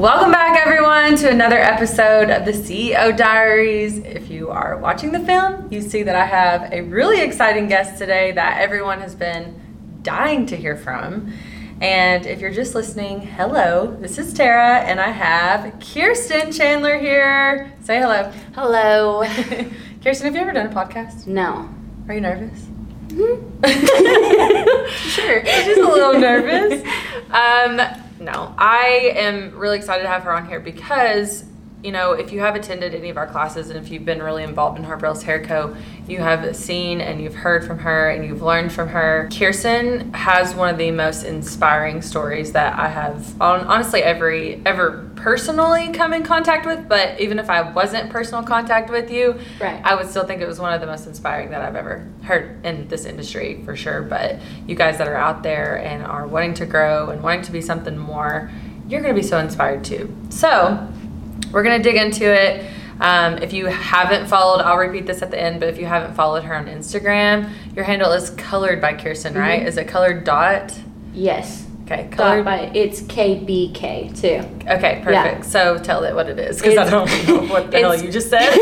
Welcome back, everyone, to another episode of the CEO Diaries. If you are watching the film, you see that I have a really exciting guest today that everyone has been dying to hear from. And if you're just listening, hello, this is Tara, and I have Kyrsten Chandler here. Say hello. Hello. Kyrsten, have you ever done a podcast? No. Are you nervous? Sure. She's a little nervous. Um, no, I am really excited to have her on here because, you know, if you have attended any of our classes and if you've been really involved in Harper Ellis Hair Co., you have seen and you've heard from her and you've learned from her. Kyrsten has one of the most inspiring stories that I have on honestly every ever personally come in contact with, but even if I wasn't personal contact with you, Right. I would still think it was one of the most inspiring that I've ever heard in this industry for sure. But you guys that are out there and are wanting to grow and wanting to be something more, you're going to be so inspired too. So we're going to dig into it. Um, if you haven't followed, I'll repeat this at the end, but if you haven't followed her on Instagram, your handle is colored by Kyrsten, right? Is it colored dot? Yes. Okay, colored. by it's KBK too. Okay, perfect. Yeah. So tell it what it is because I don't know what the hell you just said.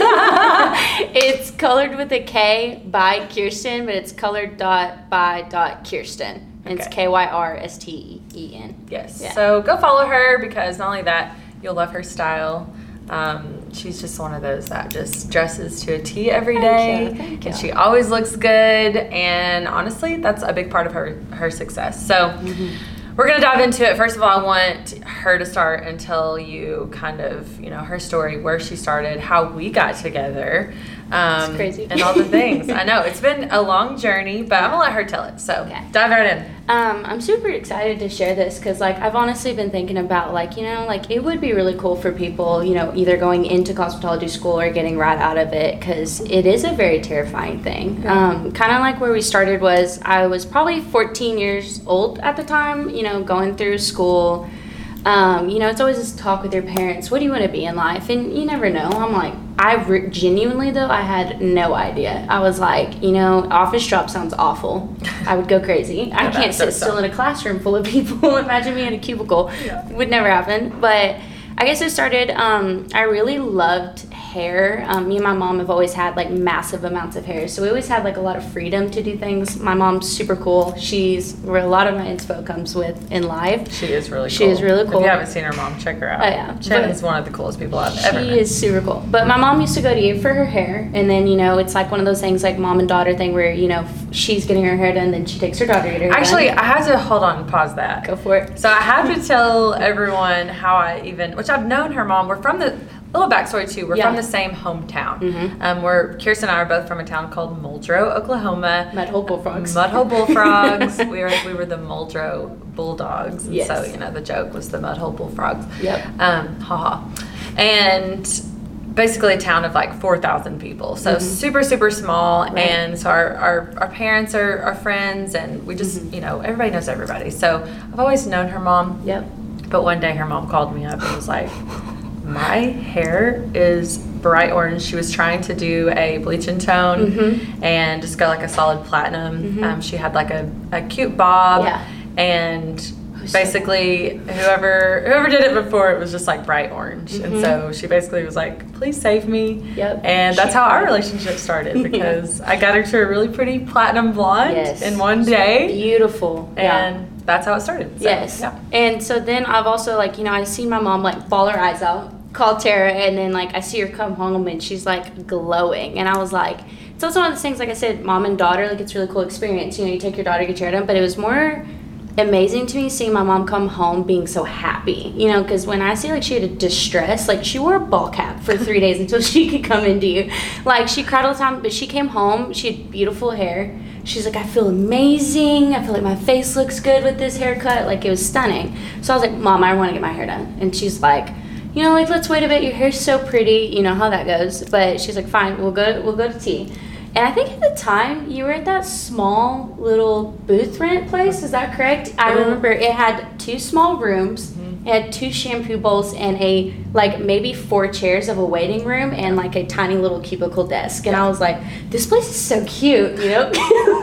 it's colored with a K by Kyrsten, but it's colored dot by dot Kyrsten. It's K Y R S T E N. Yes. Yeah. So go follow her because not only that, you'll love her style. Um, she's just one of those that just dresses to a T every Thank you, thank and she always looks good. And honestly, that's a big part of her her success. So. Mm-hmm. We're gonna dive into it. First of all, I want her to start and tell you kind of, you know, her story, where she started, how we got together, um, It's crazy. and all the things. I know it's been a long journey, but I'm gonna let her tell it. So Okay. dive right in. Um, I'm super excited to share this because, like, I've honestly been thinking about, like, you know, like it would be really cool for people, you know, either going into cosmetology school or getting right out of it because it is a very terrifying thing. Um, kind of like where we started was I was probably 14 years old at the time, you know, going through school. Um, you know, it's always this talk with your parents. What do you want to be in life? And you never know. I'm like, I re- genuinely though, I had no idea. I was like, you know, office job sounds awful. I would go crazy. I can't sit still in a classroom full of people. Imagine me in a cubicle. Yeah. Would never happen. But I guess it started. Um, I really loved hair. Um, me and my mom have always had like massive amounts of hair, so we always had like a lot of freedom to do things. My mom's super cool. She's where a lot of my inspo comes with in live. She is really cool. She is really If cool. you haven't seen her mom, check her out. Oh, yeah. Shannon's is one of the coolest people I've ever met. She is super cool. But my mom used to go to you for her hair, and then you know it's like one of those things like mom and daughter thing where you know she's getting her hair done, then she takes her daughter to get her hair Actually, done. I had to hold on pause that. go for it. So I have to tell everyone how I even, which I've known her mom. We're from the little backstory too. We're Yeah. from the same hometown. Mhm. Um, we're Kirsten and I are both from a town called Muldrow, Oklahoma. Mud hole bullfrogs. Mudhole Bullfrogs. we were we were the Muldrow Bulldogs. And Yes. So you know the joke was the Mudhole Bullfrogs. Yep. Um, haha. And basically a town of like 4,000 people. So Mhm. super, super small. Right. And so our, our, our parents are, are friends and we just, Mhm. you know, everybody knows everybody. So I've always known her mom. Yep. But one day her mom called me up and was like, my hair is bright orange. She was trying to do a bleach and tone Mhm. and just go like a solid platinum. Mhm. Um, she had like a, a cute bob. Yeah. And said basically whoever whoever did it before it was just like bright orange. And Mhm. so she basically was like, please save me. Yep. And that's how our relationship started because I got her to a really pretty platinum blonde Yes. in one day. Beautiful. yeah. And that's how it started. So, Yes. Yeah. And so then I've also like, you know, I seen my mom like ball her eyes out, call Tara, and then like I see her come home and she's like glowing. And I was like, it's also one of those things, like I said, mom and daughter, like it's a really cool experience. You know, you take your daughter, get your hair done, but it was more amazing to me seeing my mom come home being so happy. You know, because when I see like she had a distress, like she wore a ball cap for three days until she could come into you. Like she cried all the time, but she came home, she had beautiful hair. She's like, I feel amazing. I feel like my face looks good with this haircut. Like it was stunning. So I was like, Mom, I want to get my hair done. And she's like, you know, like let's wait a bit. Your hair's so pretty. You know how that goes. But she's like, fine, we'll go. We'll go to tea. And I think at the time you were at that small little booth rent place. Is that correct? I Uh-huh. remember it had two small rooms. It had two shampoo bowls and a like maybe four chairs of a waiting room and like a tiny little cubicle desk. And I was like, this place is so cute, you know,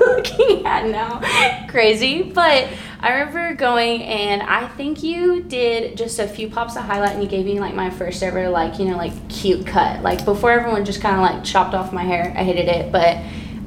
looking yeah, no, crazy. But I remember going and I think you did just a few pops of highlight and you gave me like my first ever like you know like cute cut. Like before everyone just kind of like chopped off my hair. I hated it, but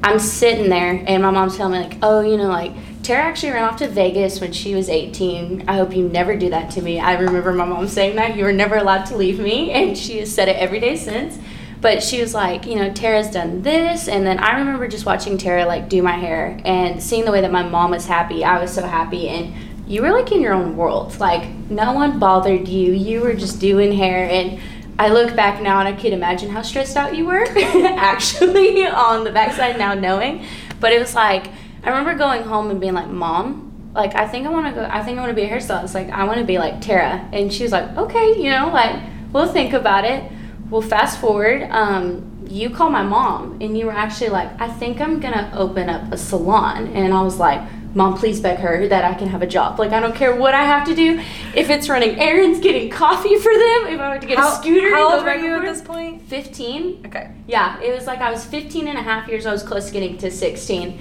I'm sitting there and my mom's telling me like, oh, you know like Tara actually ran off to Vegas when she was 18. I hope you never do that to me. I remember my mom saying that you were never allowed to leave me, and she has said it every day since. But she was like, you know, Tara's done this, and then I remember just watching Tara like do my hair and seeing the way that my mom was happy. I was so happy, and you were like in your own world. Like no one bothered you. You were just doing hair, and I look back now and I could imagine how stressed out you were actually on the backside now knowing. But it was like I remember going home and being like, Mom, like I think I want to go. I think I want to be a hairstylist. Like I want to be like Tara, and she was like, Okay, you know, like we'll think about it. Well, fast forward. Um, you call my mom, and you were actually like, I think I'm gonna open up a salon, and I was like. Mom, please beg her that I can have a job. Like I don't care what I have to do. If it's running errands, getting coffee for them, if I have to get How, a scooter. how old were you at this point? 15. Okay. Yeah, it was like I was 15 and a half years. I was close to getting to 16.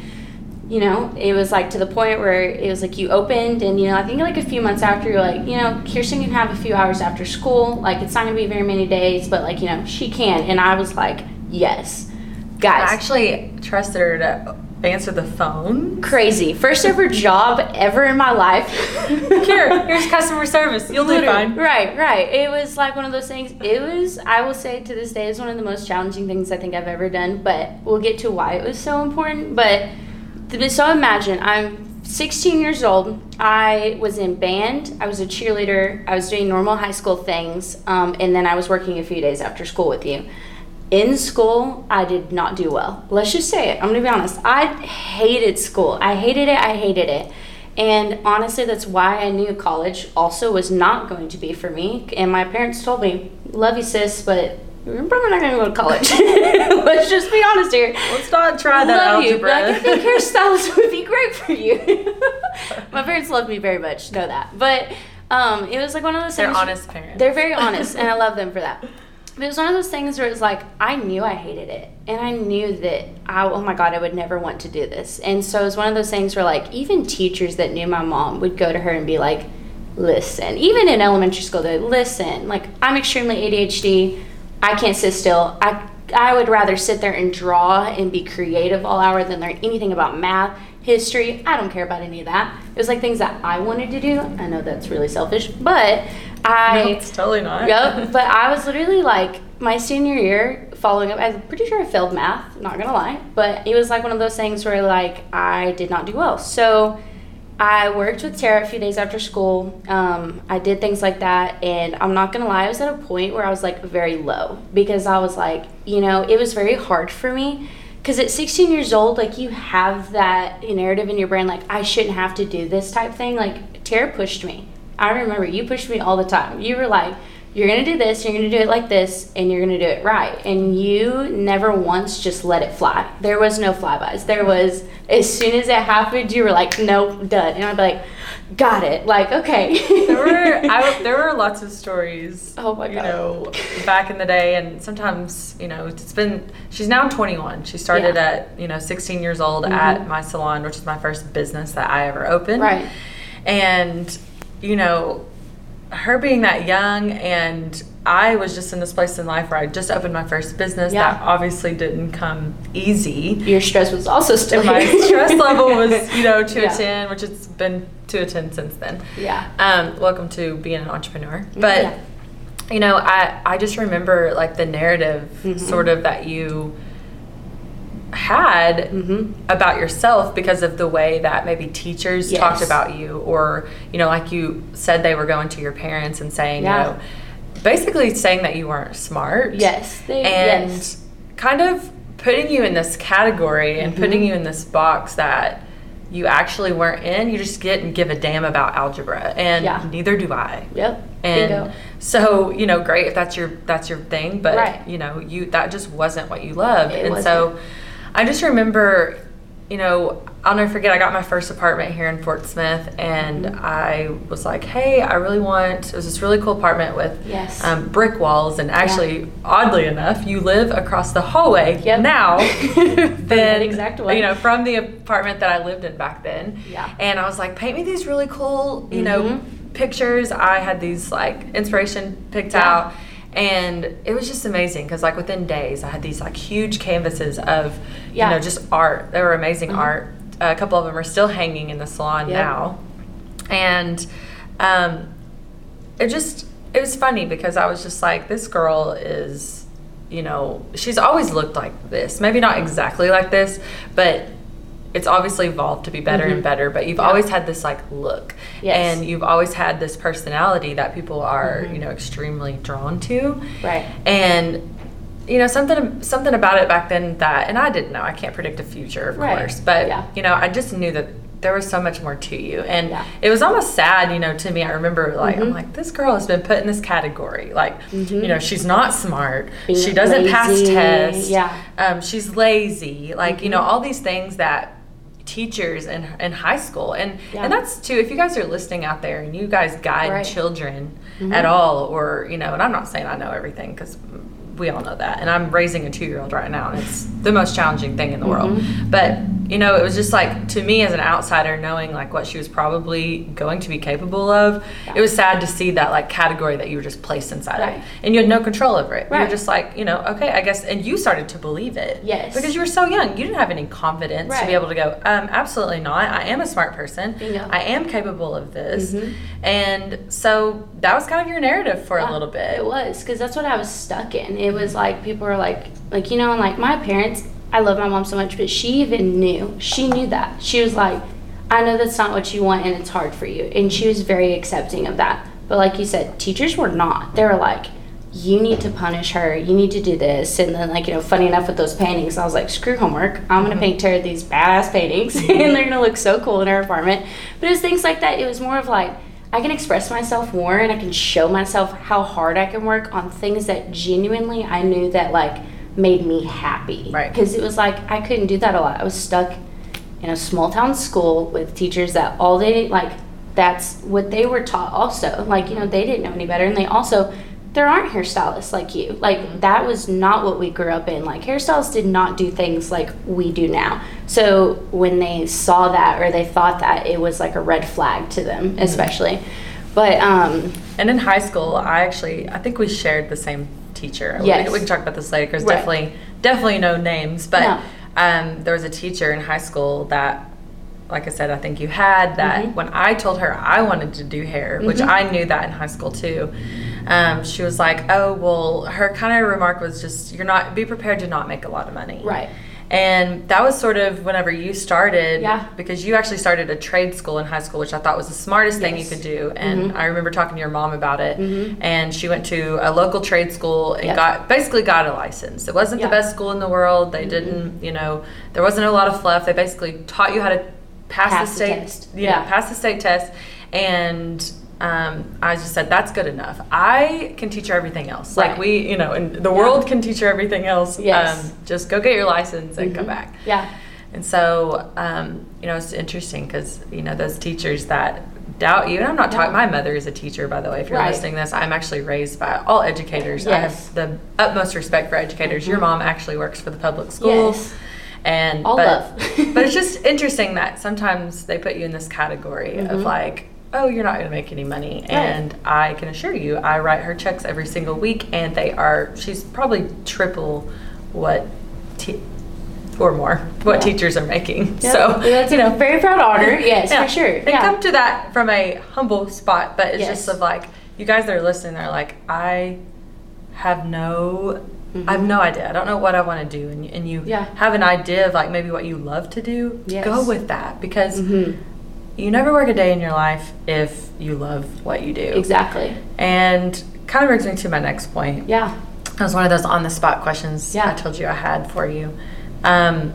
You know, it was like to the point where it was like you opened, and you know, I think like a few months after, you're like, you know, Kyrsten can have a few hours after school. Like, it's not gonna be very many days, but like, you know, she can. And I was like, yes. I Guys, actually trusted her to answer the phone. crazy. First ever job ever in my life. Here, here's customer service. You'll do fine. Right, right. It was like one of those things. It was, I will say to this day, is one of the most challenging things I think I've ever done. But we'll get to why it was so important. But so imagine I'm 16 years old. I was in band. I was a cheerleader. I was doing normal high school things, um, and then I was working a few days after school with you. In school, I did not do well. Let's just say it. I'm gonna be honest. I hated school. I hated it. I hated it. And honestly, that's why I knew college also was not going to be for me. And my parents told me, "Love you, sis, but you're probably not going to go to college." Let's just be honest here. Let's not try that love you, algebra. but I think hairstylist would be great for you. my parents love me very much, know that. But um, it was like one of those They're things. honest parents. They're very honest, and I love them for that. But it was one of those things where it was like I knew I hated it, and I knew that I, oh my god, I would never want to do this. And so it was one of those things where like even teachers that knew my mom would go to her and be like, "Listen," even in elementary school, they listen. Like I'm extremely ADHD. I can't sit still. I I would rather sit there and draw and be creative all hour than learn anything about math, history. I don't care about any of that. It was like things that I wanted to do. I know that's really selfish, but I No, it's totally not. Yep. But I was literally like my senior year following up. I'm pretty sure I failed math. Not gonna lie, but it was like one of those things where like I did not do well. So I worked with Tara a few days after school. Um, I did things like that, and I'm not gonna lie, I was at a point where I was like very low because I was like, you know, it was very hard for me. Because at 16 years old, like you have that narrative in your brain, like I shouldn't have to do this type thing. Like Tara pushed me. I remember you pushed me all the time. You were like, you're gonna do this, you're gonna do it like this, and you're gonna do it right. And you never once just let it fly. There was no flybys. There was as soon as it happened, you were like, nope, done. And I'd be like, got it. Like, okay. there were I, there were lots of stories. Oh my You God. know, back in the day, and sometimes you know it's been. She's now 21. She started Yeah. at you know 16 years old Mhm. at my salon, which is my first business that I ever opened. Right. And you know, her being that young and I was just in this place in life where I just opened my first business Yeah. that obviously didn't come easy. Your stress was also still my stress level was, you know, to Yeah. a 10, which it's been to a 10 since then. Yeah. Um, welcome to being an entrepreneur. But, Yeah. you know, I, I just remember like the narrative Mhm. sort of that you had Mhm. about yourself because of the way that maybe teachers Yes. talked about you or, you know, like you said they were going to your parents and saying, Yeah. you know, basically saying that you weren't smart Yes. They, and yes. kind of putting you in this category and Mhm. putting you in this box that you actually weren't in. You just get and give a damn about algebra, and Yeah. neither do I. Yep. And Bingo. so you know, great if that's your that's your thing, but Right. you know, you that just wasn't what you loved, It and so wasn't. I just remember, you know, I'll never forget. I got my first apartment here in Fort Smith, and I was like, "Hey, I really want." It was this really cool apartment with Yes. um, brick walls, and actually, oddly enough, you live across the hallway Yep. now. than exact way. you know from the apartment that I lived in back then. Yeah. And I was like, paint me these really cool, you know, Mhm. pictures. I had these like inspiration picked Yeah. out. And it was just amazing because, like, within days, I had these like huge canvases of, Yeah. you know, just art. They were amazing Mhm. art. a couple of them are still hanging in the salon Yep. now, and um, it just it was funny because I was just like, this girl is, you know, she's always looked like this. Maybe not exactly like this, but it's obviously evolved to be better Mhm. and better. But you've Yeah. always had this like look, Yes. and you've always had this personality that people are, Mhm. you know, extremely drawn to. Right. And you know something something about it back then that, and I didn't know. I can't predict the future, of Right. course, but Yeah. you know, I just knew that there was so much more to you, and Yeah. it was almost sad, you know, to me. I remember like I'm Mhm. like this girl has been put in this category, like Mhm. you know, she's not smart, Being she doesn't pass tests, yeah. um, she's lazy, like you know, Mhm. all these things that teachers in, in high school and Yeah. and that's too if you guys are listening out there and you guys guide Right. children Mhm. at all or you know and i'm not saying i know everything because we all know that and i'm raising a two-year-old right now and it's the most challenging thing in the world Mhm. but you know it was just like to me as an outsider knowing like what she was probably going to be capable of Yeah. it was sad to see that like category that you were just placed inside Right. of and you had no control over it you were just like you know okay i guess and you started to believe it Yes. because you were so young you didn't have any confidence to be able to go um, absolutely not i am a smart person Bingo. i am capable of this Mhm. and so that was kind of your narrative for Yeah, a little bit It was because that's what I was stuck in. It was like people were like, like you know, like my parents. I love my mom so much, but she even knew. She knew that. She was like, I know that's not what you want, and it's hard for you. And she was very accepting of that. But like you said, teachers were not. They were like, you need to punish her. You need to do this. And then like you know, funny enough with those paintings, I was like, screw homework. I'm gonna Mhm. paint Tara these badass paintings, and they're gonna look so cool in her apartment. But it was things like that. It was more of like. I can express myself more and I can show myself how hard I can work on things that genuinely I knew that like made me happy. Right. Because it was like I couldn't do that a lot. I was stuck in a small town school with teachers that all they like that's what they were taught also. Like, you know, they didn't know any better and they also there aren't hairstylists like you. Like that was not what we grew up in. Like hairstylists did not do things like we do now. So when they saw that or they thought that, it was like a red flag to them, especially. But um, And in high school, I actually, I think we shared the same teacher. Yes. We, we can talk about this later because Right. definitely, definitely no names. But No. um, there was a teacher in high school that, like I said, I think you had that Mhm. when I told her I wanted to do hair, which Mhm. I knew that in high school too. Um, she was like, "Oh, well." Her kind of remark was just, "You're not. Be prepared to not make a lot of money." right. And that was sort of whenever you started, Yeah. because you actually started a trade school in high school, which I thought was the smartest thing you could do. And Mhm. I remember talking to your mom about it. Mhm. And she went to a local trade school and Yep. got basically got a license. It wasn't Yeah. the best school in the world. They Mhm. didn't, you know, there wasn't a lot of fluff. They basically taught you how to pass, Pass the the state, know, Yeah. pass the state test. And um, I just said that's good enough. I can teach her everything else. Like we, you know, and the Yeah. world can teach her everything else. Yes. Um, just go get your license and come Mhm. back. Yeah. And so, um, you know, it's interesting because, you know, those teachers that doubt you, and I'm not talking, my mother is a teacher, by the way, if you're Right. listening to this, I'm actually raised by all educators. Yes. I have the utmost respect for educators. Your Mhm. mom actually works for the public schools. Yes. And, All but, love. but it's just interesting that sometimes they put you in this category of Mhm. like, oh, you're not going to make any money. Right. And I can assure you, I write her checks every single week, and they are, she's probably triple what, te- or more, what Yeah. teachers are making. So, that's you know, very proud honor. Yes, yeah, for sure. They come to that from a humble spot, but it's just of like, you guys that are listening, they're like, I have no. I have Mhm. no idea. I don't know what I want to do, and, and you Yeah. have an idea of like maybe what you love to do. Yes. Go with that because Mhm. You never work a day in your life if you love what you do. Exactly. And kind of brings me to my next point. Yeah. That was one of those on the spot questions Yeah. I told you I had for you. Um,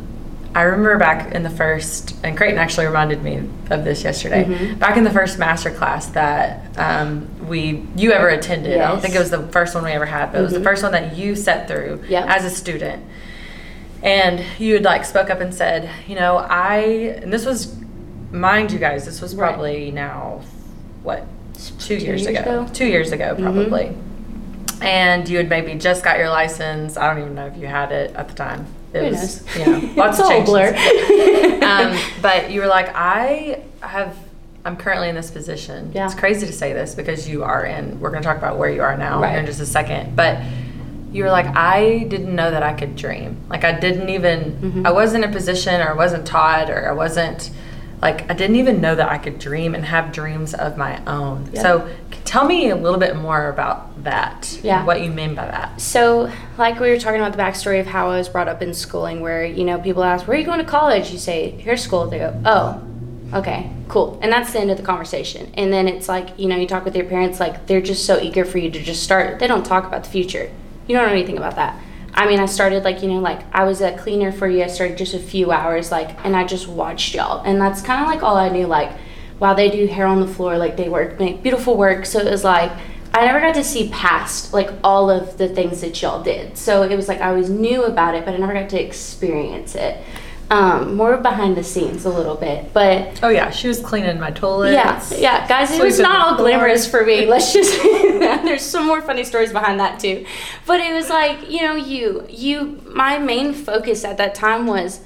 I remember back in the first, and Creighton actually reminded me of this yesterday. Mhm. Back in the first master class that um, we you ever attended. I don't think it was the first one we ever had, but it was the Mhm. first one that you sat through Yep. as a student. and you had like spoke up and said, you know, I and this was, mind you guys, this was Right. probably now, what, two, Two years, years ago. ago? two years ago Mhm. probably, and you had maybe just got your license. I don't even know if you had it at the time. It Who was, knows? you know, lots of changes. blur. um, but you were like, I have, I'm currently in this position. Yeah. It's crazy to say this because you are in, we're going to talk about where you are now Right. in just a second. But you were like, I didn't know that I could dream. Like, I didn't even, Mhm. I wasn't in a position or I wasn't taught or I wasn't, like, I didn't even know that I could dream and have dreams of my own. Yeah. So tell me a little bit more about that. Yeah. What you mean by that. So, like we were talking about the backstory of how I was brought up in schooling, where you know people ask, "Where are you going to college?" You say, "Here's school." They go, "Oh, okay, cool," and that's the end of the conversation. And then it's like you know you talk with your parents, like they're just so eager for you to just start. They don't talk about the future. You don't know anything about that. I mean, I started like you know like I was a cleaner for you. I started just a few hours, like, and I just watched y'all, and that's kind of like all I knew. Like, wow, they do hair on the floor, like they work, make beautiful work. So it was like I never got to see past like all of the things that y'all did. So it was like I always knew about it, but I never got to experience it. Um, more behind the scenes a little bit, but Oh, yeah. She was cleaning my toilet. yeah, yeah, guys, it was not all glamorous for me. Let's just say there's some more funny stories behind that too. But it was like, you know, you you my main focus at that time was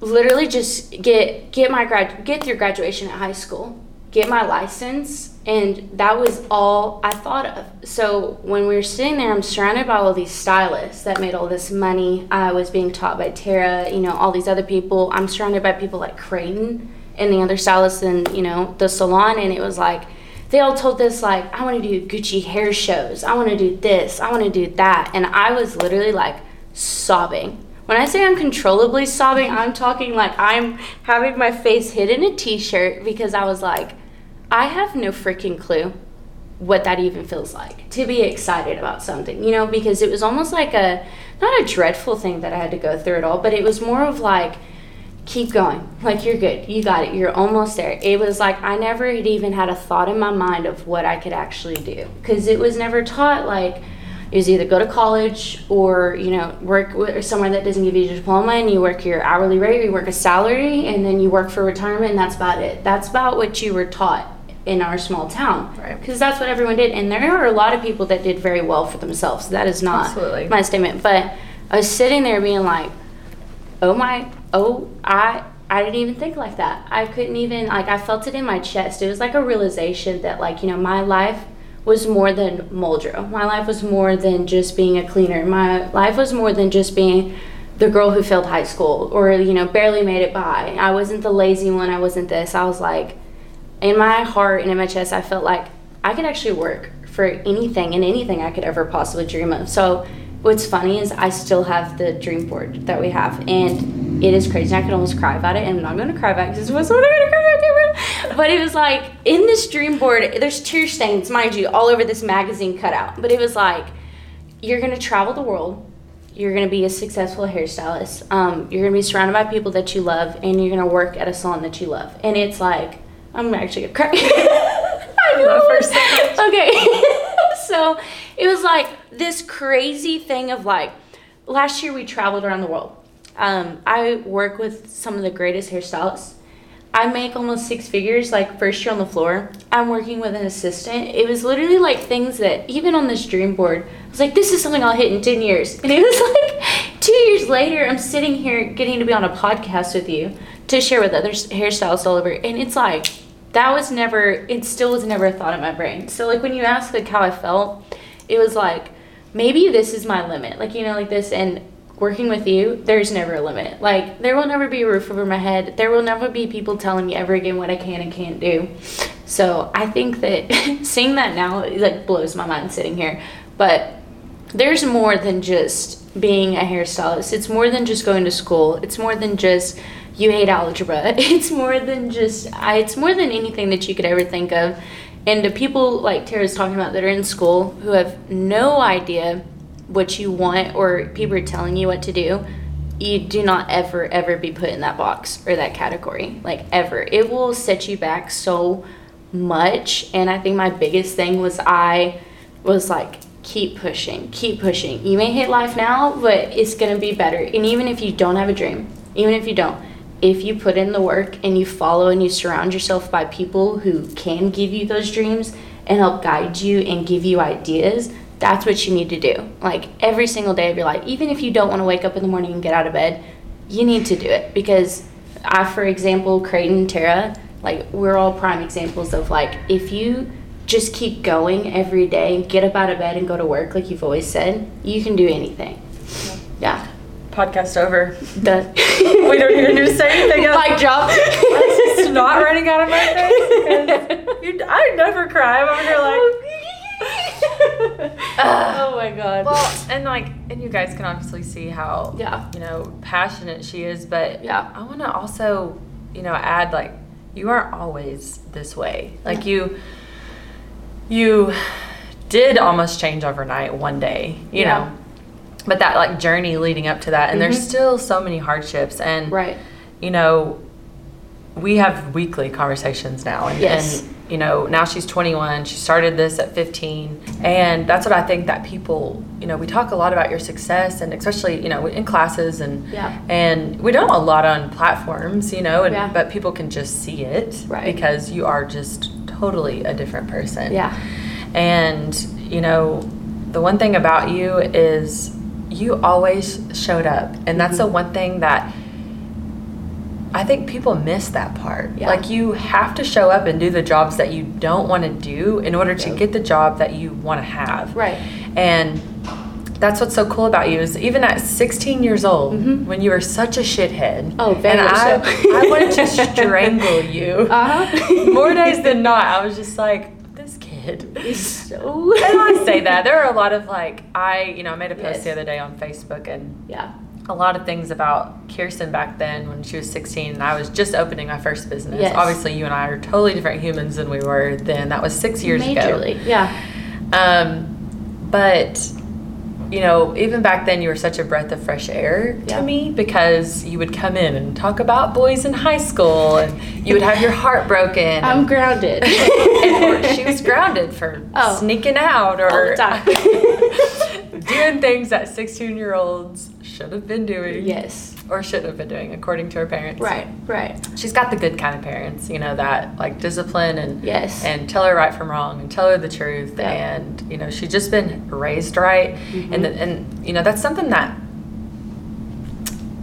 literally just get get my grad get through graduation at high school, get my license, and that was all I thought of. So when we were sitting there, I'm surrounded by all these stylists that made all this money. I was being taught by Tara, you know, all these other people. I'm surrounded by people like Creighton and the other stylists in, you know, the salon, and it was like they all told this like I want to do Gucci hair shows. I want to do this. I want to do that. And I was literally like sobbing. When I say uncontrollably sobbing, I'm talking like I'm having my face hid in a t-shirt because I was like I have no freaking clue what that even feels like to be excited about something, you know, because it was almost like a not a dreadful thing that I had to go through it all, but it was more of like keep going. Like you're good. You got it. You're almost there. It was like I never had even had a thought in my mind of what I could actually do because it was never taught like it was either go to college or you know work with somewhere that doesn't give you a diploma and you work your hourly rate, you work a salary, and then you work for retirement, and that's about it. That's about what you were taught in our small town. Right. because that's what everyone did, and there are a lot of people that did very well for themselves. That is not Absolutely. my statement, but I was sitting there being like, oh my oh i i didn't even think like that. I couldn't even like i felt it in my chest. It was like a realization that like you know my life was more than muldrow. My life was more than just being a cleaner. My life was more than just being the girl who failed high school or you know barely made it by. I wasn't the lazy one. I wasn't this. I was like in my heart and in my chest i felt like i could actually work for anything and anything i could ever possibly dream of. So what's funny is i still have the dream board that we have and it is crazy. I could almost cry about it and i'm not going to cry about it because it was what i'm going to cry about but it was like in this dream board there's tear stains mind you all over this magazine cutout but it was like you're going to travel the world you're to be a successful hairstylist um, you're to be surrounded by people that you love and you're to work at a salon that you love. And it's like i'm actually to cry I it first okay so it was like this crazy thing of like last year we traveled around the world um, i work with some of the greatest hairstylists I make almost six figures, like first year on the floor. I'm working with an assistant. It was literally like things that even on this dream board, I was like, this is something I'll hit in 10 years. And it was like two years later, I'm sitting here getting to be on a podcast with you to share with other hairstylists all over. And it's like, that was never, it still was never a thought in my brain. So, like, when you ask like how I felt, it was like, maybe this is my limit. Like, you know, like this. And working with you, there's never a limit. Like, there will never be a roof over my head. There will never be people telling me ever again what I can and can't do. So I think that seeing that now, like blows my mind sitting here. But there's more than just being a hairstylist. It's more than just going to school. It's more than just you hate algebra. It's more than just I, it's more than anything that you could ever think of. And to people like Tara's talking about that are in school who have no idea what you want or people are telling you what to do, you do not ever ever be put in that box or that category. Like ever. It will set you back so much and I think my biggest thing was I was like keep pushing, keep pushing. You may hate life now, but it's going to be better. And even if you don't have a dream, even if you don't, if you put in the work and you follow and you surround yourself by people who can give you those dreams and help guide you and give you ideas, that's what you need to do. Like every single day of your life, even if you don't want to wake up in the morning and get out of bed, you need to do it because I, for example, Creighton, Tara, like we're all prime examples of like if you just keep going every day and get up out of bed and go to work like you've always said, you can do anything. Yeah. Podcast over. Done. we don't even need to say anything else. Mic drop. It's just not running out of my face you, I never cry. I'm over here like. oh my god. Well, and like, and you guys can obviously see how, Yeah. you know, passionate she is. But Yeah. I want to also, you know, add like, you aren't always this way. Like you, you did almost change overnight one day. You Yeah. know, but that like journey leading up to that, and there's Mhm. still so many hardships. And right. you know, we have weekly conversations now. And, Yes. and, you know, now she's 21. She started this at 15. And that's what I think that people, you know, we talk a lot about your success and especially, you know, in classes and, Yeah. and we don't a lot on platforms, you know, and, Yeah. but people can just see it Right. because you are just totally a different person. Yeah. And, you know, the one thing about you is you always showed up. And that's the Mm-hmm. one thing that I think people miss that part. Yeah. Like you have to show up and do the jobs that you don't want to do in order to get the job that you want to have. Right. And that's what's so cool about you is even at 16 years old, Mhm. when you were such a shithead. Oh, very and I, so. I wanted to strangle you. Uh-huh. More days than not, I was just like, It's so. And I say that there are a lot of like I, you know, I made a post Yes. the other day on Facebook and Yeah. a lot of things about Kyrsten back then when she was 16 and I was just opening my first business. Yes. Obviously, you and I are totally different humans than we were then. That was six years Majorly. Yeah. Um, but you know, even back then, you were such a breath of fresh air Yeah. to me because you would come in and talk about boys in high school, and you would have your heart broken. I'm and- grounded. and she was grounded for Oh. sneaking out or doing things that 16 year olds should have been doing yes. Or should have been doing according to her parents Right. Right. she's got the good kind of parents you know that like discipline and Yes. and tell her right from wrong and tell her the truth Yeah. and you know she's just been raised right Mhm. and and you know that's something that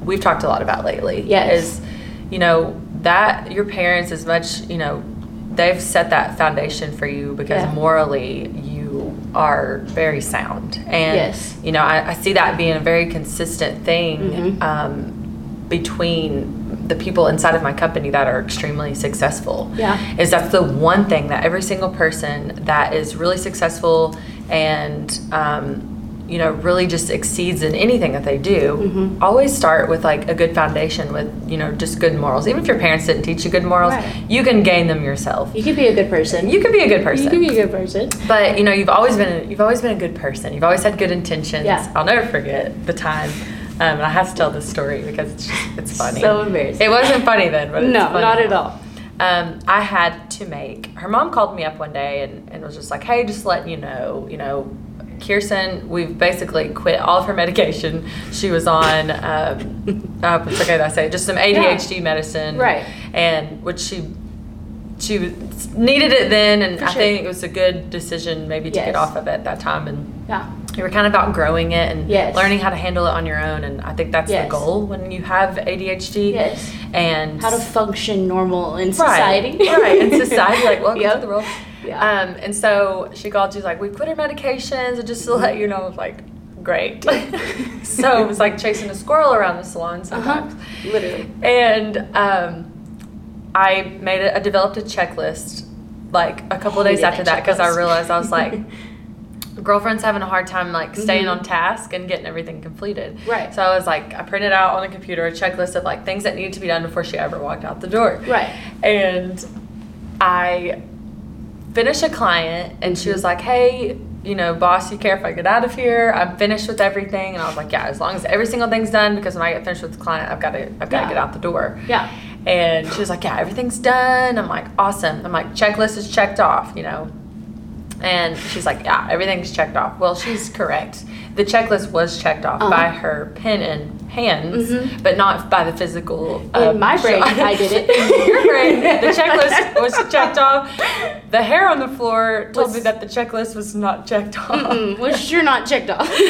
we've talked a lot about lately Yes. is you know that your parents as much you know they've set that foundation for you because Yeah. morally you are very sound and Yes. you know I, I see that being a very consistent thing Mhm. um, between the people inside of my company that are extremely successful Yeah. is that's the one thing that every single person that is really successful and um, you know really just exceeds in anything that they do Mhm. always start with like a good foundation with you know just good morals even if your parents didn't teach you good morals Right. you can gain them yourself You can be a good person. you can be a good person You can be a good person. but you know you've always been a, you've always been a good person you've always had good intentions Yeah. i'll never forget the time um, and i have to tell this story because it's just it's funny So embarrassing. it wasn't funny then but it's no, not at all. Um, I had to make. Her mom called me up one day and, and was just like, "Hey, just letting you know, you know, Kyrsten, we've basically quit all of her medication. She was on, um, uh, it's okay that I say, it, just some ADHD medicine, Right. And which she she needed it then, and For I sure. think it was a good decision maybe to Yes. get off of it at that time and Yeah. You were kind of outgrowing it and Yes. learning how to handle it on your own and i think that's Yes. the goal when you have adhd Yes. and How to function normal in society. right in society like welcome Yep. to the world Yeah. um and so she called she's like we quit her medications and just to let you know I was like great so it was like chasing a squirrel around the salon uh-huh. sometimes Literally. and um i made it i developed a checklist like a couple of days after that because i realized i was like girlfriend's having a hard time like staying Mhm. on task and getting everything completed. Right. So I was like, I printed out on the computer a checklist of like things that needed to be done before she ever walked out the door. Right. And I finished a client and she was like, Hey, you know, boss, you care if I get out of here? I'm finished with everything. And I was like, Yeah, as long as every single thing's done, because when I get finished with the client, I've got to, I've got to Yeah. get out the door. Yeah. And she was like, Yeah, everything's done. I'm like, Awesome. I'm like, Checklist is checked off, you know. And she's like, yeah, everything's checked off. Well, she's correct. The checklist was checked off Uh-huh. by her pen and hands, Mhm. but not by the physical. In uh, my brain, shot. I did it. Your brain, the checklist was checked off. The hair on the floor told Was- me that the checklist was not checked off. Was sure not checked off.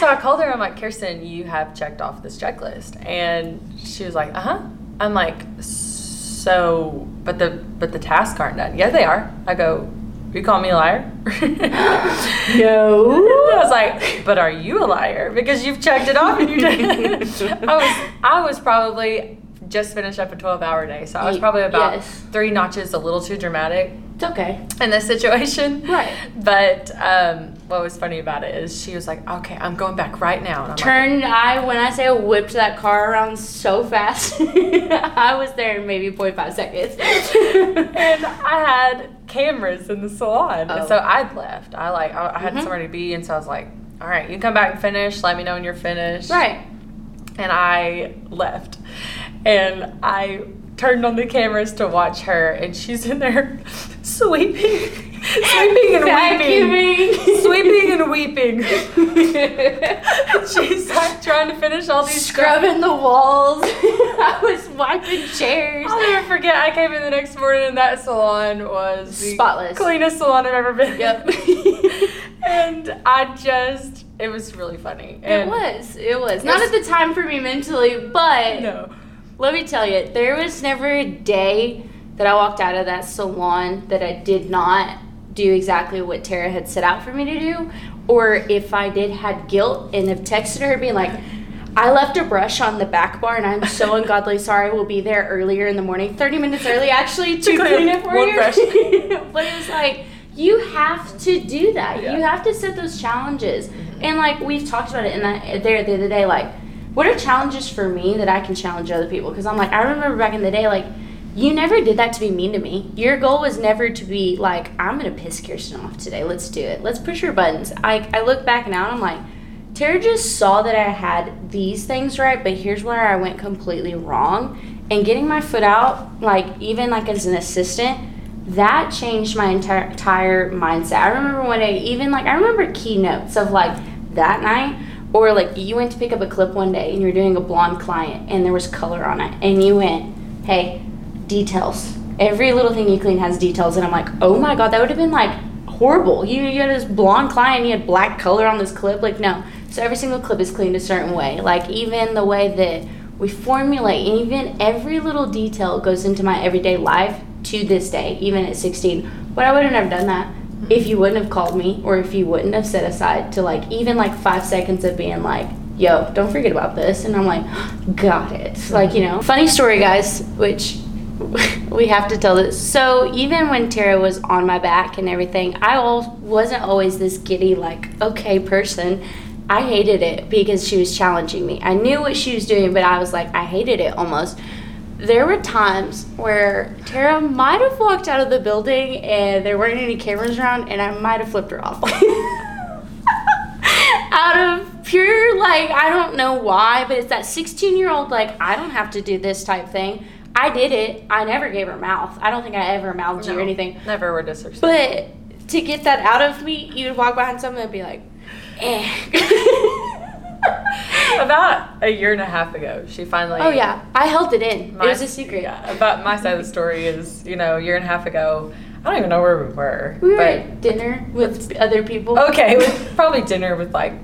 So I called her. I'm like, Kyrsten, you have checked off this checklist, and she was like, uh huh. I'm like, so, but the but the tasks aren't done. Yeah, they are. I go, you call me a liar? no. I was like, but are you a liar? Because you've checked it off and you did. I was I was probably just finished up a 12 hour day, so I was probably about yes. three notches a little too dramatic It's okay. in this situation. Right. But um, what was funny about it is she was like, okay, I'm going back right now. I'm like, I when I say I whipped that car around so fast, I was there in maybe 0.5 seconds. and I had cameras in the salon. Oh. So I'd left. I like I, I had Mhm. somewhere to be, and so I was like, all right, you come back and finish. Let me know when you're finished. right. And I left, and I turned on the cameras to watch her, and she's in there sweeping, sweeping and weeping. Sweeping and weeping. She's like trying to finish all these Scrubbing the walls. I was wiping chairs. I'll never forget. I came in the next morning and that salon was the Spotless. cleanest salon I've ever been. Yep. and I just, it was really funny. It was. It was. Not at the time for me mentally, but No. Let me tell you, there was never a day that I walked out of that salon that I did not do exactly what Tara had set out for me to do. Or if I did had guilt and have texted her being like, I left a brush on the back bar and I'm so ungodly sorry. We'll be there earlier in the morning, 30 minutes early actually to, clean it for one you. brush. but it was like, you have to do that. Yeah. You have to set those challenges. Mm-hmm. And like we've talked about it in that there the other day, like what are challenges for me that I can challenge other people? Because I'm like, I remember back in the day, like you never did that to be mean to me. Your goal was never to be like, I'm gonna piss Kyrsten off today. Let's do it. Let's push her buttons. I I look back now and I'm like, Tara just saw that I had these things right, but here's where I went completely wrong. And getting my foot out, like even like as an assistant, that changed my entire, entire mindset. I remember one day, even like I remember keynotes of like that night, or like you went to pick up a clip one day and you're doing a blonde client and there was color on it, and you went, hey, details. Every little thing you clean has details, and I'm like, oh my god, that would have been like horrible. You, you had this blonde client, you had black color on this clip. Like, no. So every single clip is cleaned a certain way. Like, even the way that we formulate, and even every little detail goes into my everyday life to this day, even at 16. But I would have never done that if you wouldn't have called me or if you wouldn't have set aside to like even like five seconds of being like, yo, don't forget about this. And I'm like, got it. Like, you know, funny story, guys, which we have to tell this. So even when Tara was on my back and everything, I wasn't always this giddy, like, okay person. I hated it because she was challenging me. I knew what she was doing, but I was like, I hated it almost. There were times where Tara might have walked out of the building and there weren't any cameras around, and I might have flipped her off. out of pure, like, I don't know why, but it's that 16 year old, like, I don't have to do this type thing. I did it. I never gave her mouth. I don't think I ever mouthed you or anything. Never were disrespectful. But to get that out of me, you would walk behind someone and be like, eh. About a year and a half ago, she finally. oh, yeah. I held it in. My- it was a secret. Yeah, about my side of the story is, you know, a year and a half ago. I don't even know where we were. We were but at dinner with other people. okay, with probably dinner with like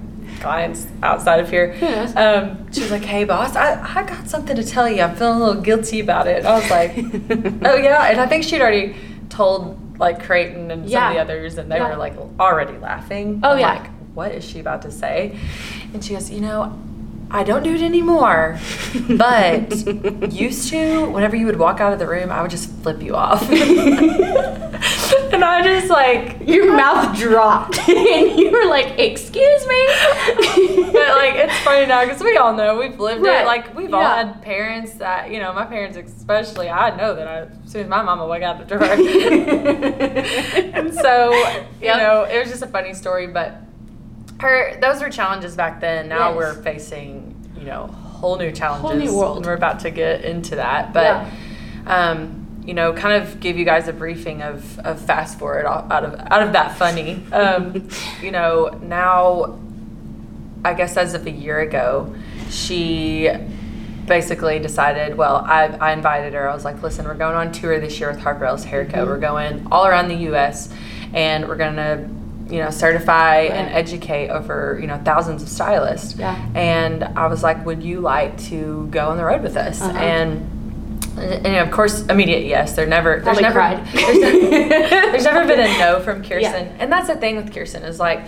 clients outside of here. Knows? Um, she was like, "Hey, boss, I, I got something to tell you. I'm feeling a little guilty about it." I was like, "Oh yeah," and I think she'd already told like Creighton and some of the others, and they Yeah. were like already laughing. Oh, I'm yeah. Like, what is she about to say? And she goes, "You know." I don't do it anymore, but used to, whenever you would walk out of the room, I would just flip you off. and I just like, Your mouth dropped, and you were like, "Excuse me." but like it's funny now because we all know we've lived Right. it. Like we've all had parents that you know, my parents especially. I know that I, as soon as my mama walked out the door, and so you Yep. know, it was just a funny story. But her, those were challenges back then. Now Yes. we're facing you know whole new challenges. Whole new world. and We're about to get into that, but. Um, you know, kind of give you guys a briefing of, of fast forward out of out of that funny. Um, you know, now, I guess as of a year ago, she basically decided. Well, I, I invited her. I was like, listen, we're going on tour this year with Harper Ellis Hair Co. Mhm. We're going all around the U.S. and we're gonna you know certify and educate over you know thousands of stylists Yeah. and i was like would you like to go on the road with us Uh-huh. and and of course immediate yes there never there's Probably never cried. there's, there's never been a no from kyrsten Yeah. and that's the thing with kyrsten is like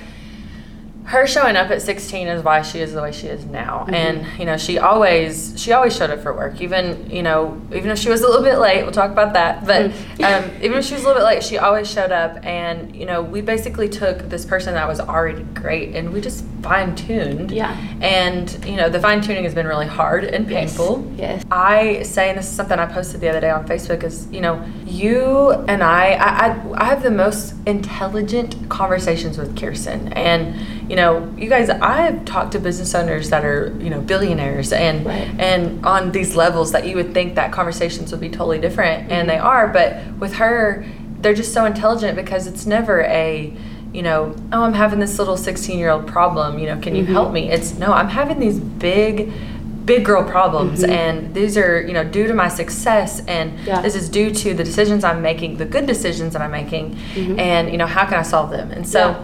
her showing up at 16 is why she is the way she is now Mhm. and you know she always she always showed up for work even you know even if she was a little bit late we'll talk about that but Mm. um, even if she was a little bit late she always showed up and you know we basically took this person that was already great and we just fine-tuned Yeah. and you know the fine-tuning has been really hard and painful Yes. I say, and this is something I posted the other day on Facebook, is you know, you and I, I, I, I have the most intelligent conversations with Kyrsten, and you know, you guys, I've talked to business owners that are you know billionaires, and Right. and on these levels that you would think that conversations would be totally different, and they are, but with her, they're just so intelligent because it's never a you know, oh, I'm having this little 16 year old problem, you know, can you Mhm. help me? It's no, I'm having these big, big girl problems, Mhm. and these are, you know, due to my success, and Yeah. this is due to the decisions I'm making, the good decisions that I'm making, Mhm. and, you know, how can I solve them? And so, Yeah.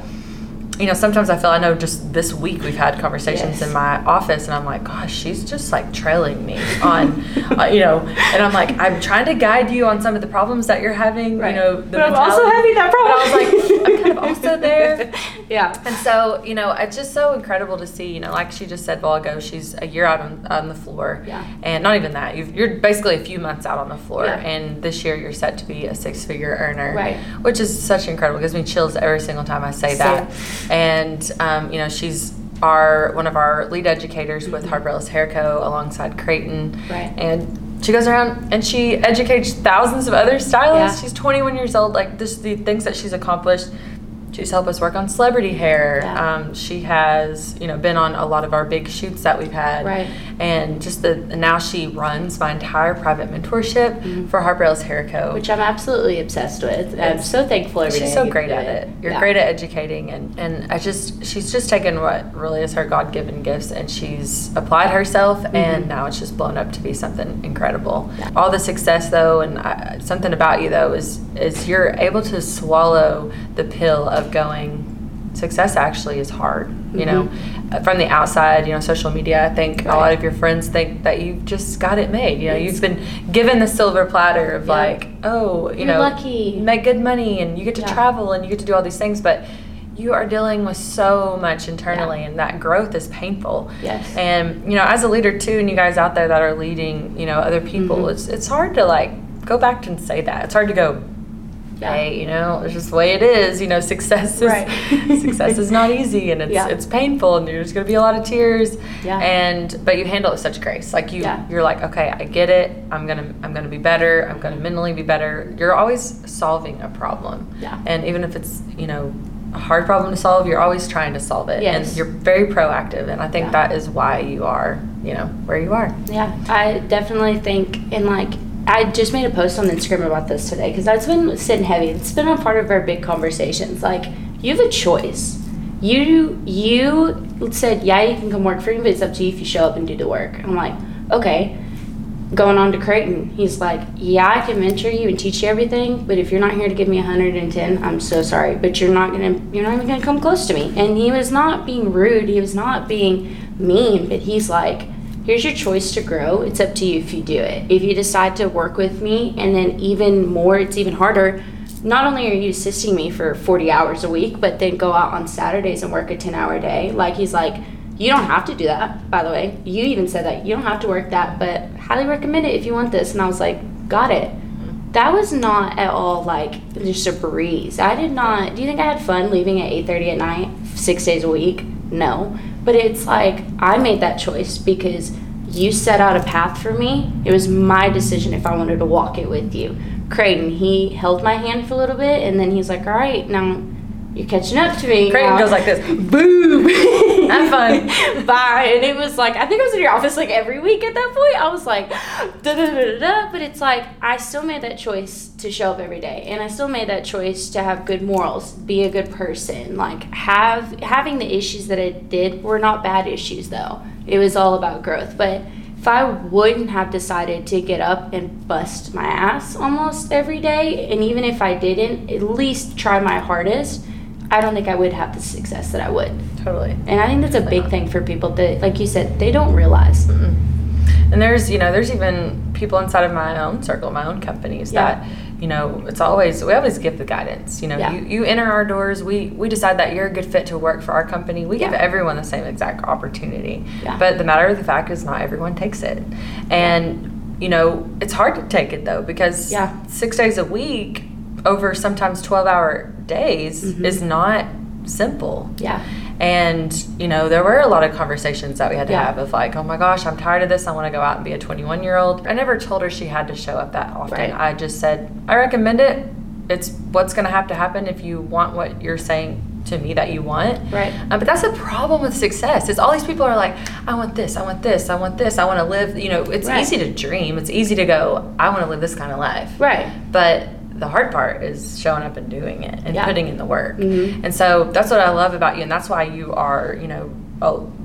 You know, sometimes I feel I know just this week we've had conversations Yes. in my office, and I'm like, gosh, she's just like trailing me on, uh, you know, and I'm like, I'm trying to guide you on some of the problems that you're having, Right. you know, the But I'm also having that problem. But I was like, I'm kind of also there. Yeah. And so, you know, it's just so incredible to see, you know, like she just said a while ago, she's a year out on, on the floor. Yeah. And not even that. You've, you're basically a few months out on the floor. Yeah. And this year you're set to be a six figure earner. Right. Which is such incredible. Gives me chills every single time I say that. And, um, you know, she's our one of our lead educators with Harper Ellis Hair Co. alongside Creighton. Right. And she goes around and she educates thousands of other stylists. Yeah. She's 21 years old. Like this, the things that she's accomplished. She's helped us work on celebrity hair. Yeah. Um, she has, you know, been on a lot of our big shoots that we've had. Right. And just the now she runs my entire private mentorship Mhm. for Harper Ellis Hair Co. Which I'm absolutely obsessed with. I'm so thankful every. She's so great at it. You're Yeah. great at educating, and and I just she's just taken what really is her God given gifts, and she's applied herself, and Mhm. now it's just blown up to be something incredible. Yeah. All the success, though, and I, something about you though is is you're able to swallow the pill of going. Success actually is hard, you know. Mm-hmm. Uh, From the outside, you know, social media. I think a lot of your friends think that you've just got it made. You know, It's- you've been given the silver platter of Yeah. like, oh, you You're know, lucky. make good money and you get to Yeah. travel and you get to do all these things but you are dealing with so much internally Yeah. and that growth is painful Yes. and you know as a leader too and you guys out there that are leading you know other people Mhm. it's it's hard to like go back and say that it's hard to go Yeah. you know it's just the way it is you know success is Right. success is not easy and it's Yeah. it's painful and there's going to be a lot of tears Yeah. and but you handle it with such grace like you Yeah. you're like okay i get it i'm gonna i'm gonna be better i'm gonna mm-hmm. mentally be better you're always solving a problem Yeah. and even if it's you know a hard problem to solve you're always trying to solve it Yes. and you're very proactive and i think Yeah. that is why you are you know where you are Yeah, I definitely think, in like, I just made a post on Instagram about this today because that's been sitting heavy. It's been a part of our big conversations. Like, you have a choice. You you said, yeah, you can come work for me, but it's up to you if you show up and do the work. I'm like, okay. Going on to Creighton, he's like, yeah, I can mentor you and teach you everything, but if you're not here to give me 110, I'm so sorry, but you're not gonna, you're not even gonna come close to me. And he was not being rude. He was not being mean, but he's like, here's your choice to grow. It's up to you if you do it. If you decide to work with me, and then even more, it's even harder. Not only are you assisting me for 40 hours a week, but then go out on Saturdays and work a 10 hour day. Like, he's like, you don't have to do that, by the way. You even said that. You don't have to work that, but highly recommend it if you want this. And I was like, got it. That was not at all like just a breeze. I did not. Do you think I had fun leaving at 8:30 at night, six days a week? No. But it's like I made that choice because you set out a path for me. It was my decision if I wanted to walk it with you. Creighton, he held my hand for a little bit, and then he's like, "All right, now you're catching up to me." Creighton now." goes like this boom. Have fun. Bye. And it was like, I think I was in your office like every week at that point. I was like, da da da da da. But it's like, I still made that choice to show up every day. And I still made that choice to have good morals, be a good person. Like, have having the issues that I did were not bad issues, though. It was all about growth. But if I wouldn't have decided to get up and bust my ass almost every day, and even if I didn't, at least try my hardest, I don't think I would have the success that I would. Totally. And I think that's a big thing for people that, like you said, they don't realize. And there's, you know, there's even people inside of my own circle, my own companies Yeah. that, you know, it's always we always give the guidance. You know, Yeah. you, you enter our doors, we we decide that you're a good fit to work for our company. We give everyone the same exact opportunity. Yeah. But the matter of the fact is not everyone takes it. And, you know, it's hard to take it though because Yeah. six days a week over sometimes twelve hour days Mhm. is not simple. Yeah. And, you know, there were a lot of conversations that we had to Yeah. have of like, oh my gosh, I'm tired of this. I want to go out and be a 21 year old. I never told her she had to show up that often. Right. I just said, I recommend it. It's what's going to have to happen if you want what you're saying to me that you want. Right. Um, but that's the problem with success. Is all these people are like, I want this, I want this, I want this, I want to live. You know, it's Right. easy to dream. It's easy to go, I want to live this kind of life. Right. But the hard part is showing up and doing it and Yeah. putting in the work. Mhm. And so that's what I love about you, and that's why you are, you know,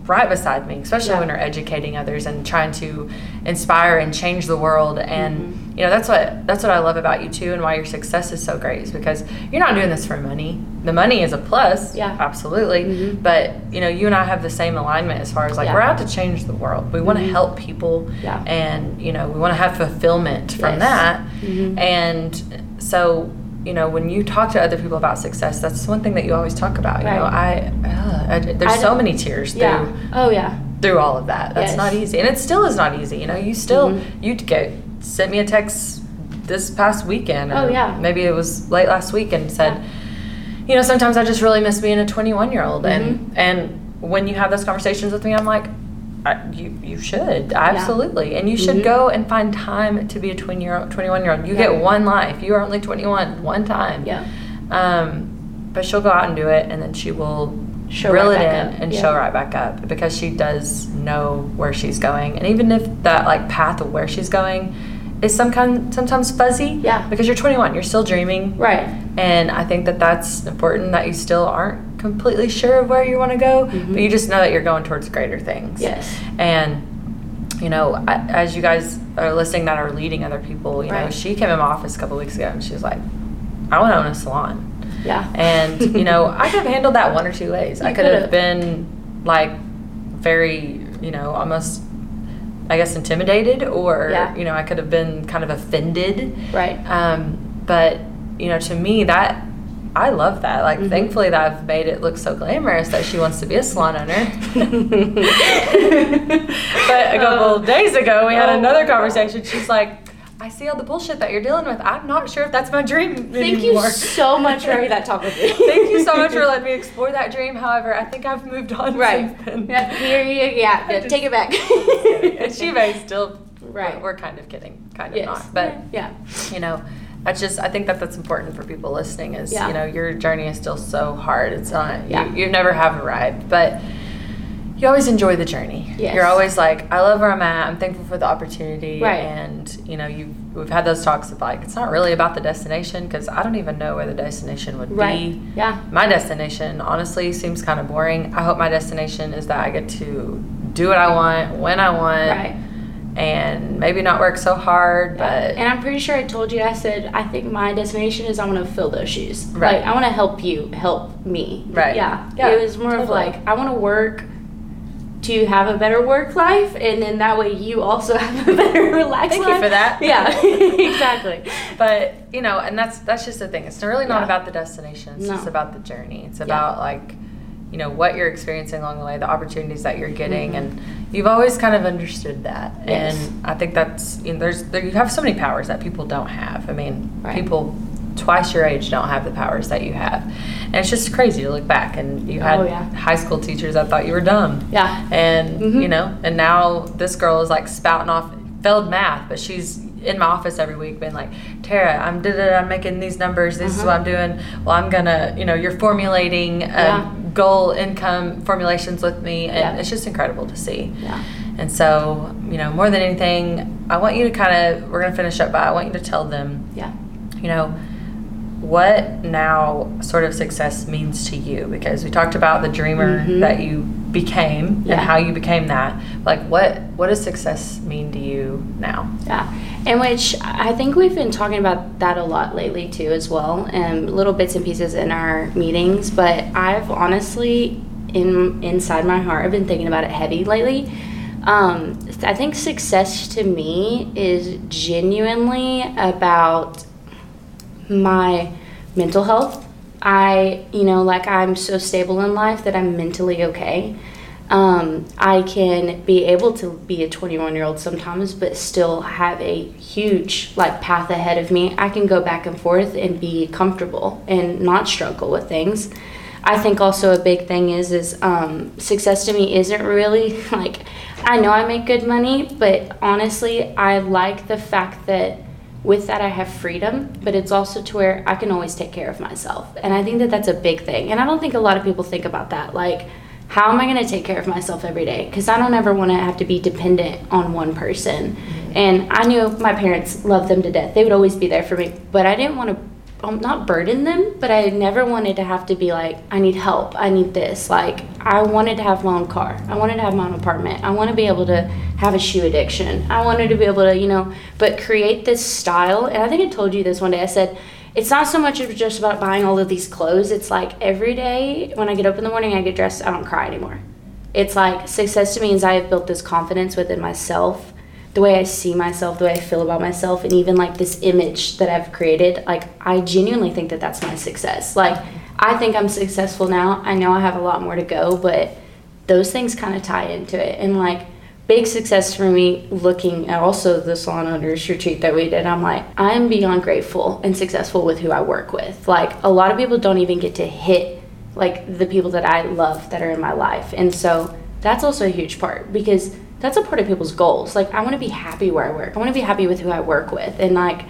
right beside me, especially Yeah. when you're educating others and trying to inspire and change the world. And Mm-hmm. you know, that's what that's what I love about you too, and why your success is so great is because you're not doing this for money. The money is a plus, Yeah. absolutely. Mhm. But you know, you and I have the same alignment as far as like Yeah. we're out to change the world. We want to Mhm. help people, Yeah. and you know, we want to have fulfillment from Yes. that. Mhm. And so, you know, when you talk to other people about success, that's one thing that you always talk about. You know, I, uh, I there's I so many tears through Oh yeah. through all of that. That's Yes. not easy, and it still is not easy. You know, you still Mhm. you get sent me a text this past weekend. Oh, yeah. maybe it was late last week, and said, you know, sometimes I just really miss being a 21 year old, and Mhm. and when you have those conversations with me, I'm like. I, you you should absolutely, and you should Mhm. go and find time to be a 20 year old, 21 year old. You Yeah. get one life. You are only 21 one time. Yeah. Um, but she'll go out and do it, and then she will Show reel right it in up. and Yeah. show right back up because she does know where she's going, and even if that like path of where she's going is some kind sometimes fuzzy, Yeah. because you're 21, you're still dreaming, Right. and I think that that's important that you still aren't completely sure of where you want to go, Mhm. but you just know that you're going towards greater things. Yes. And you know, as you guys are listening that are leading other people, you know, she came in my office a couple weeks ago and she was like, "I want to own a salon." Yeah. And you know, I could have handled that one or two ways. I You could have been like very, you know, almost I guess intimidated or Yeah. you know, I could have been kind of offended. Right. Um, but you know, to me that I love that. Like Mhm. thankfully that I've made it look so glamorous that she wants to be a salon owner. but a couple Oh. days ago we had Oh another conversation. She's like, I see all the bullshit that you're dealing with. I'm not sure if that's my dream Thank you so much for having that talk with me. Thank you so much for letting me explore that dream. However, I think I've moved on Right. Yeah, here you, yeah, yeah, take it back. and she may still. Right. We're kind of kidding, kind of Yes. not. But yeah. you know, that's just. I think that that's important for people listening. Is Yeah. you know, your journey is still so hard. It's not. Yeah. You, you never have arrived, but. You always enjoy the journey. Yes. You're always like, I love where I'm at. I'm thankful for the opportunity. Right. And you know, you we've had those talks of like, it's not really about the destination because I don't even know where the destination would Right. be Yeah. my destination honestly seems kind of boring. I hope my destination is that I get to do what I want when I want Right. And maybe not work so hard, but and I'm pretty sure I told you. I said I think my destination is I want to fill those shoes. Right. Like I want to help you help me. Right. Yeah. Yeah, It was more of like I want to work to have a better work life, and then that way you also have a better relaxed Thank you for that. Yeah. exactly. but you know, and that's that's just the thing. It's really not Yeah. about the destination. It's No. just about the journey. It's about like you know what you're experiencing along the way, the opportunities that you're getting, Mhm. and you've always kind of understood that. Yes. And I think that's you know, there's there, you have so many powers that people don't have. I mean, Right. people twice your age don't have the powers that you have, and it's just crazy to look back. And you had Oh, yeah. high school teachers that thought you were dumb. Yeah. And Mhm. you know, and now this girl is like spouting off failed math, but she's in my office every week being like, Tara, I'm I'm making these numbers. This is what I'm doing. Well, I'm gonna, you know, you're formulating um, Yeah. Goal income formulations with me, and Yeah. it's just incredible to see. Yeah. And so, you know, more than anything, I want you to kind of, we're going to finish up by, I want you to tell them, Yeah. you know, what now sort of success means to you. Because we talked about the dreamer Mhm. that you became Yeah. and how you became that. Like, what, what does success mean to you now? Yeah, and which I think we've been talking about that a lot lately too, as well, and little bits and pieces in our meetings. But I've honestly, in inside my heart, I've been thinking about it heavy lately. Um, I think success to me is genuinely about my mental health. I, you know, like I'm so stable in life that I'm mentally okay. Um, I can be able to be a 21 year old sometimes, but still have a huge like path ahead of me. I can go back and forth and be comfortable and not struggle with things. I think also a big thing is is um, success to me isn't really like I know I make good money, but honestly, I like the fact that with that I have freedom, but it's also to where I can always take care of myself. And I think that that's a big thing. And I don't think a lot of people think about that. Like, how am I going to take care of myself every day? Because I don't ever want to have to be dependent on one person. And I knew my parents loved them to death. They would always be there for me, but I didn't want to. Um, not burden them, but I never wanted to have to be like, I need help, I need this. Like, I wanted to have my own car, I wanted to have my own apartment, I want to be able to have a shoe addiction, I wanted to be able to, you know, but create this style. And I think I told you this one day. I said, it's not so much just about buying all of these clothes. It's like every day when I get up in the morning, I get dressed, I don't cry anymore. It's like success to me is I have built this confidence within myself, the way I see myself, the way I feel about myself, and even like this image that I've created. Like, I genuinely think that that's my success. Like, I think I'm successful now. I know I have a lot more to go, but those things kind of tie into it. And like, big success for me looking at also the salon owners retreat that we did. I'm like i'm beyond grateful and successful with who i work with. Like a lot of people don't even get to hit like the people that i love that are in my life. And so that's also a huge part because that's a part of people's goals. Like i want to be happy where i work. I want to be happy with who i work with. And like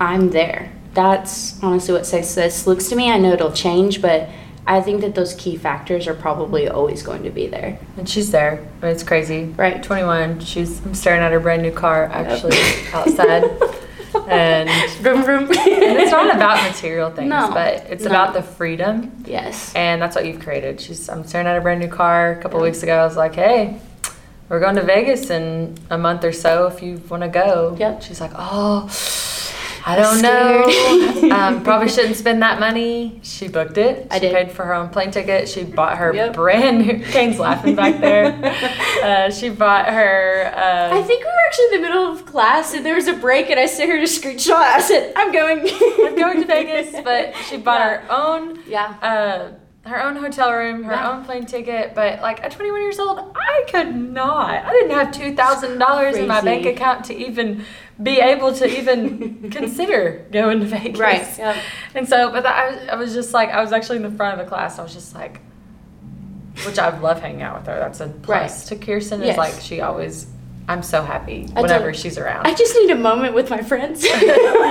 i'm there. That's honestly what success looks to me. I know it'll change but i think that those key factors are probably always going to be there And she's there. I mean, it's crazy. Right. 21. She's, I'm staring at her brand new car actually outside. and vroom vroom and it's not about material things, No, but it's no. about the freedom, yes and that's what you've created. She's I'm staring at a brand new car. A couple Yeah. weeks ago, I was like, "Hey, we're going to Vegas in a month or so. If you want to go." Yep. She's like, "Oh, I don't know. Um, probably shouldn't spend that money." She booked it. I she did. paid for her own plane ticket. She bought her Yep. brand new. Kane's laughing back there. Uh, she bought her. Uh, I think we were actually in the middle of class and there was a break and I sent her to screenshot. I said, I'm going. I'm going to Vegas, but she bought Yeah. her own Yeah. uh, her own hotel room, her own plane ticket. But like at 21 years old, I could not. I didn't have two thousand dollars in my bank account to even be able to even consider going to Vegas. Right. Yep. And so, but that, I, was, I was just like, I was actually in the front of a class. I was just like, which I love hanging out with her. That's a plus to Kyrsten. Is like she always. I'm so happy I whenever she's around. I just need a moment with my friends.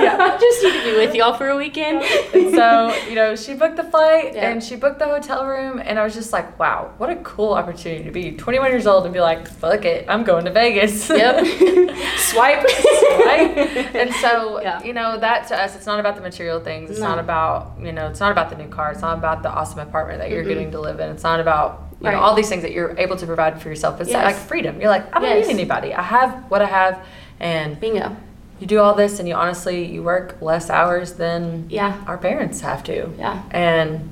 Yeah. I just need to be with y'all for a weekend. and so, you know, she booked the flight Yeah. and she booked the hotel room, and I was just like, wow, what a cool opportunity to be 21 years old and be like, fuck it, I'm going to Vegas. Yep. Swipe. right? And so, Yeah. you know, that to us, it's not about the material things. It's No. not about, you know, it's not about the new car. It's not about the awesome apartment that you're Mm-mm. getting to live in. It's not about, you Right. know, all these things that you're able to provide for yourself. It's Yes. like freedom. You're like, I don't Yes. need anybody. I have what I have, and Bingo. you do all this, and you honestly, you work less hours than Yeah. our parents have to. Yeah. And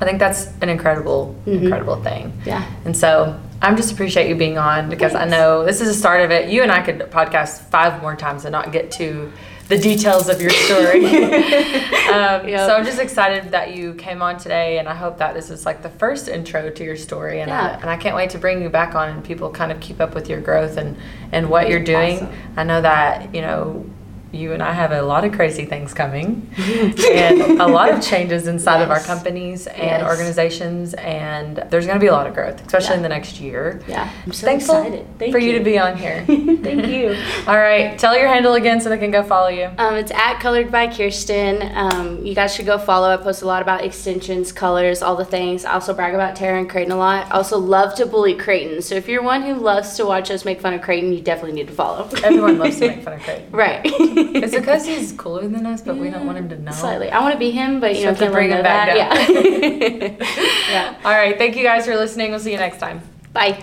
I think that's an incredible, Mhm. incredible thing. Yeah. And so I'm just appreciate you being on because I know this is the start of it. You and I could podcast five more times and not get to the details of your story. um, Yep. So I'm just excited that you came on today, and I hope that this is like the first intro to your story. And, I, and I can't wait to bring you back on and people kind of keep up with your growth and, and what you're doing. Awesome. I know that, you know, you and I have a lot of crazy things coming and a lot of changes inside of our companies and Yes. organizations, and there's going to be a lot of growth, especially Yeah. in the next year. Yeah, I'm so Thankful excited. Thank for you. to be on here. Thank you. All right, tell your handle again so they can go follow you. Um, it's at Colored by Kyrsten. Um, you guys should go follow. I post a lot about extensions, colors, all the things. I also brag about Tara and Creighton a lot. I also love to bully Creighton. So if you're one who loves to watch us make fun of Creighton, you definitely need to follow. Everyone loves to make fun of Creighton. Right. Is it because he's cooler than us, but we don't want him to know? Slightly. I want to be him, but you So know, to can't bring him back that. Yeah. yeah. All right, thank you guys for listening. We'll see you next time. Bye.